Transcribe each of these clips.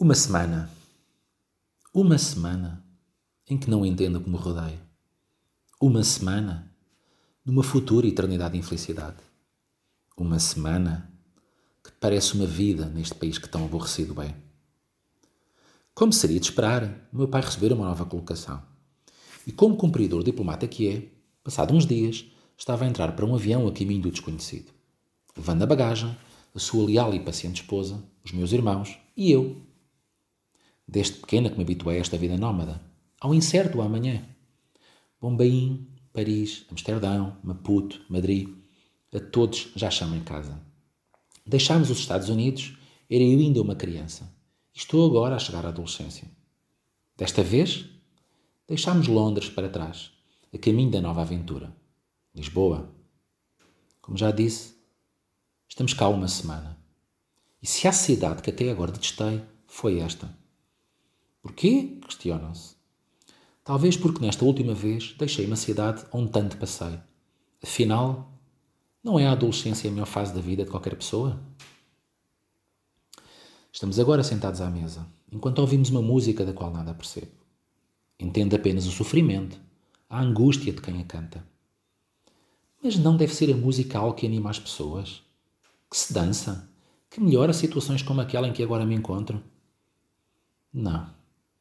Uma semana. Uma semana em que não entendo como rodeio. Uma semana numa futura eternidade de infelicidade. Uma semana que parece uma vida neste país que tão aborrecido é. Como seria de esperar, meu pai recebeu uma nova colocação. E como cumpridor diplomata que é, passado uns dias, estava a entrar para um avião a caminho do desconhecido, levando a bagagem, a sua leal e paciente esposa, os meus irmãos e eu, Desde pequena que me habituei a esta vida nómada, ao incerto amanhã. Bombaim, Paris, Amsterdão, Maputo, Madrid, a todos já chamo em casa. Deixámos os Estados Unidos, era eu ainda uma criança. Estou agora a chegar à adolescência. Desta vez, deixámos Londres para trás, a caminho da nova aventura. Lisboa. Como já disse, estamos cá uma semana. E se há cidade que até agora detestei, foi esta. Porquê? Questionam-se. Talvez porque nesta última vez deixei uma cidade onde tanto passei. Afinal, não é a adolescência a melhor fase da vida de qualquer pessoa? Estamos agora sentados à mesa, enquanto ouvimos uma música da qual nada percebo. Entendo apenas o sofrimento, a angústia de quem a canta. Mas não deve ser a música algo que anima as pessoas? Que se dança? Que melhora situações como aquela em que agora me encontro? Não.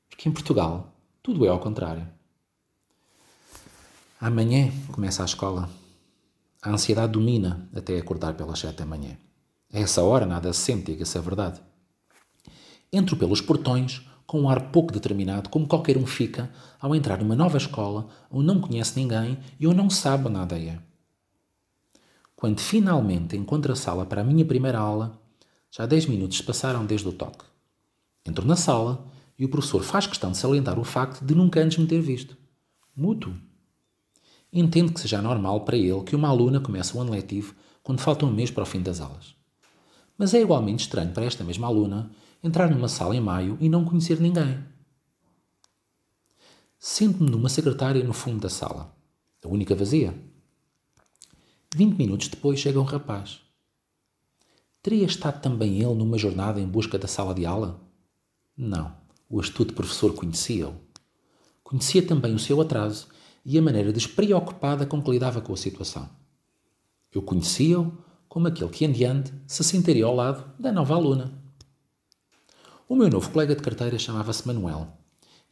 Porque em Portugal tudo é ao contrário. Amanhã começa a escola. A ansiedade domina até acordar pelas sete da manhã. A essa hora nada se sente, diga-se a verdade. Entro pelos portões com um ar pouco determinado, como qualquer um fica ao entrar numa nova escola onde não conhece ninguém e onde não sabe nada é. Quando finalmente encontro a sala para a minha primeira aula, já dez minutos passaram desde o toque. Entro na sala e o professor faz questão de salientar o facto de nunca antes me ter visto. Mútuo. Entendo que seja normal para ele que uma aluna comece o ano letivo quando falta um mês para o fim das aulas. Mas é igualmente estranho para esta mesma aluna entrar numa sala em maio e não conhecer ninguém. Sento-me numa secretária no fundo da sala, a única vazia. Vinte minutos depois chega um rapaz. Teria estado também ele numa jornada em busca da sala de aula? Não. O astuto professor conhecia-o. Conhecia também o seu atraso e a maneira despreocupada com que lidava com a situação. Eu conhecia-o como aquele que, em diante, se sentaria ao lado da nova aluna. O meu novo colega de carteira chamava-se Manuel,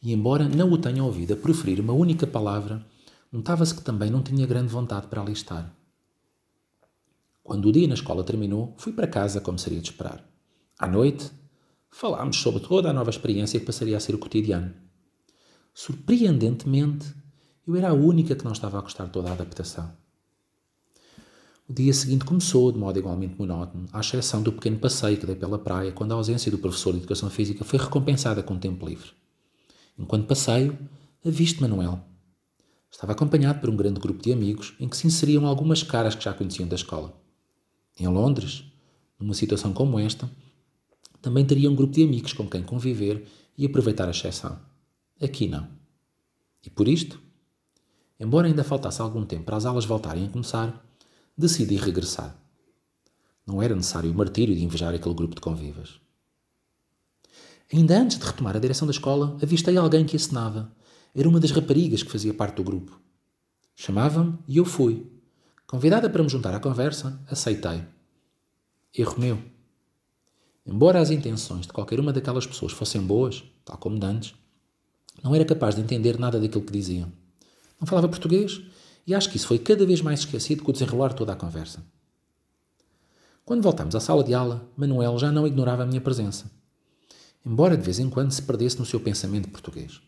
e, embora não o tenha ouvido a proferir uma única palavra, notava-se que também não tinha grande vontade para ali estar. Quando o dia na escola terminou, fui para casa como seria de esperar. À noite, falámos sobre toda a nova experiência que passaria a ser o cotidiano. Surpreendentemente, eu era a única que não estava a gostar toda a adaptação. O dia seguinte começou de modo igualmente monótono, à exceção do pequeno passeio que dei pela praia quando a ausência do professor de Educação Física foi recompensada com tempo livre. Enquanto passeio, avisto Manuel. Estava acompanhado por um grande grupo de amigos em que se inseriam algumas caras que já conheciam da escola. Em Londres, numa situação como esta, também teria um grupo de amigos com quem conviver e aproveitar a exceção. Aqui não. E por isto, embora ainda faltasse algum tempo para as aulas voltarem a começar, decidi regressar. Não era necessário o martírio de invejar aquele grupo de convivas. Ainda antes de retomar a direção da escola, avistei alguém que acenava. Era uma das raparigas que fazia parte do grupo. Chamava-me e eu fui. Convidada para me juntar à conversa, aceitei. Erro meu. Embora as intenções de qualquer uma daquelas pessoas fossem boas, tal como dantes, não era capaz de entender nada daquilo que diziam. Não falava português e acho que isso foi cada vez mais esquecido com o desenrolar toda a conversa. Quando voltámos à sala de aula, Manuel já não ignorava a minha presença, embora de vez em quando se perdesse no seu pensamento português.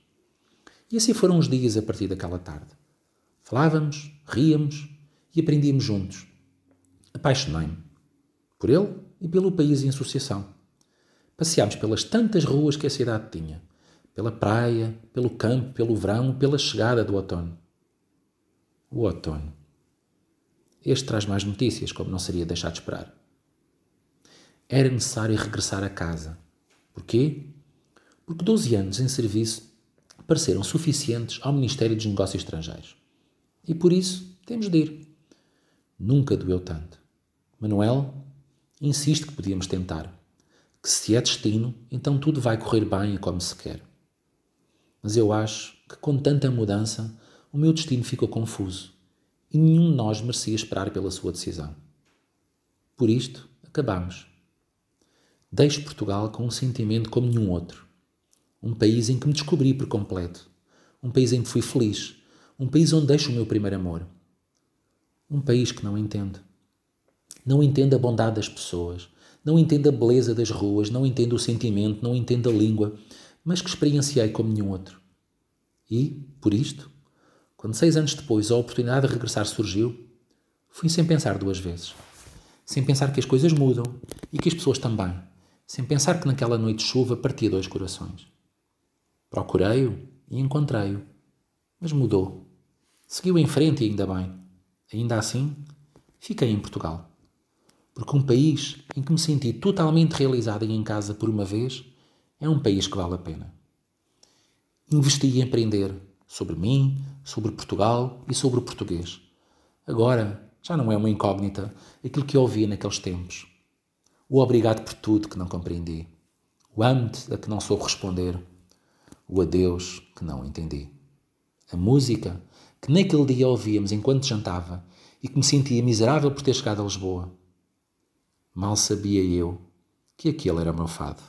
E assim foram os dias a partir daquela tarde. Falávamos, ríamos e aprendíamos juntos. Apaixonei-me. Por ele e pelo país em associação. Passeámos pelas tantas ruas que a cidade tinha, pela praia, pelo campo, pelo verão, pela chegada do outono. O outono. Este traz mais notícias, como não seria deixar de esperar. Era necessário regressar a casa. Porquê? Porque 12 anos em serviço pareceram suficientes ao Ministério dos Negócios Estrangeiros. E por isso temos de ir. Nunca doeu tanto. Manuel insiste que podíamos tentar, que se é destino, então tudo vai correr bem e como se quer. Mas eu acho que com tanta mudança, o meu destino ficou confuso e nenhum de nós merecia esperar pela sua decisão. Por isto, acabamos. Deixo Portugal com um sentimento como nenhum outro. Um país em que me descobri por completo. Um país em que fui feliz. Um país onde deixo o meu primeiro amor. Um país que não entende. Não entende a bondade das pessoas. Não entende a beleza das ruas. Não entende o sentimento. Não entende a língua. Mas que experienciei como nenhum outro. E, por isto, quando seis anos depois a oportunidade de regressar surgiu, fui sem pensar duas vezes. Sem pensar que as coisas mudam e que as pessoas também. Sem pensar que naquela noite de chuva partia dois corações. Procurei-o e encontrei-o. Mas mudou. Seguiu em frente e ainda bem. Ainda assim, fiquei em Portugal. Porque um país em que me senti totalmente realizado e em casa por uma vez é um país que vale a pena. Investi em aprender sobre mim, sobre Portugal e sobre o português. Agora já não é uma incógnita aquilo que eu ouvia naqueles tempos. O obrigado por tudo que não compreendi. O amo-te a que não soube responder. O adeus que não entendi. A música que naquele dia ouvíamos enquanto jantava e que me sentia miserável por ter chegado a Lisboa. Mal sabia eu que aquele era o meu fado.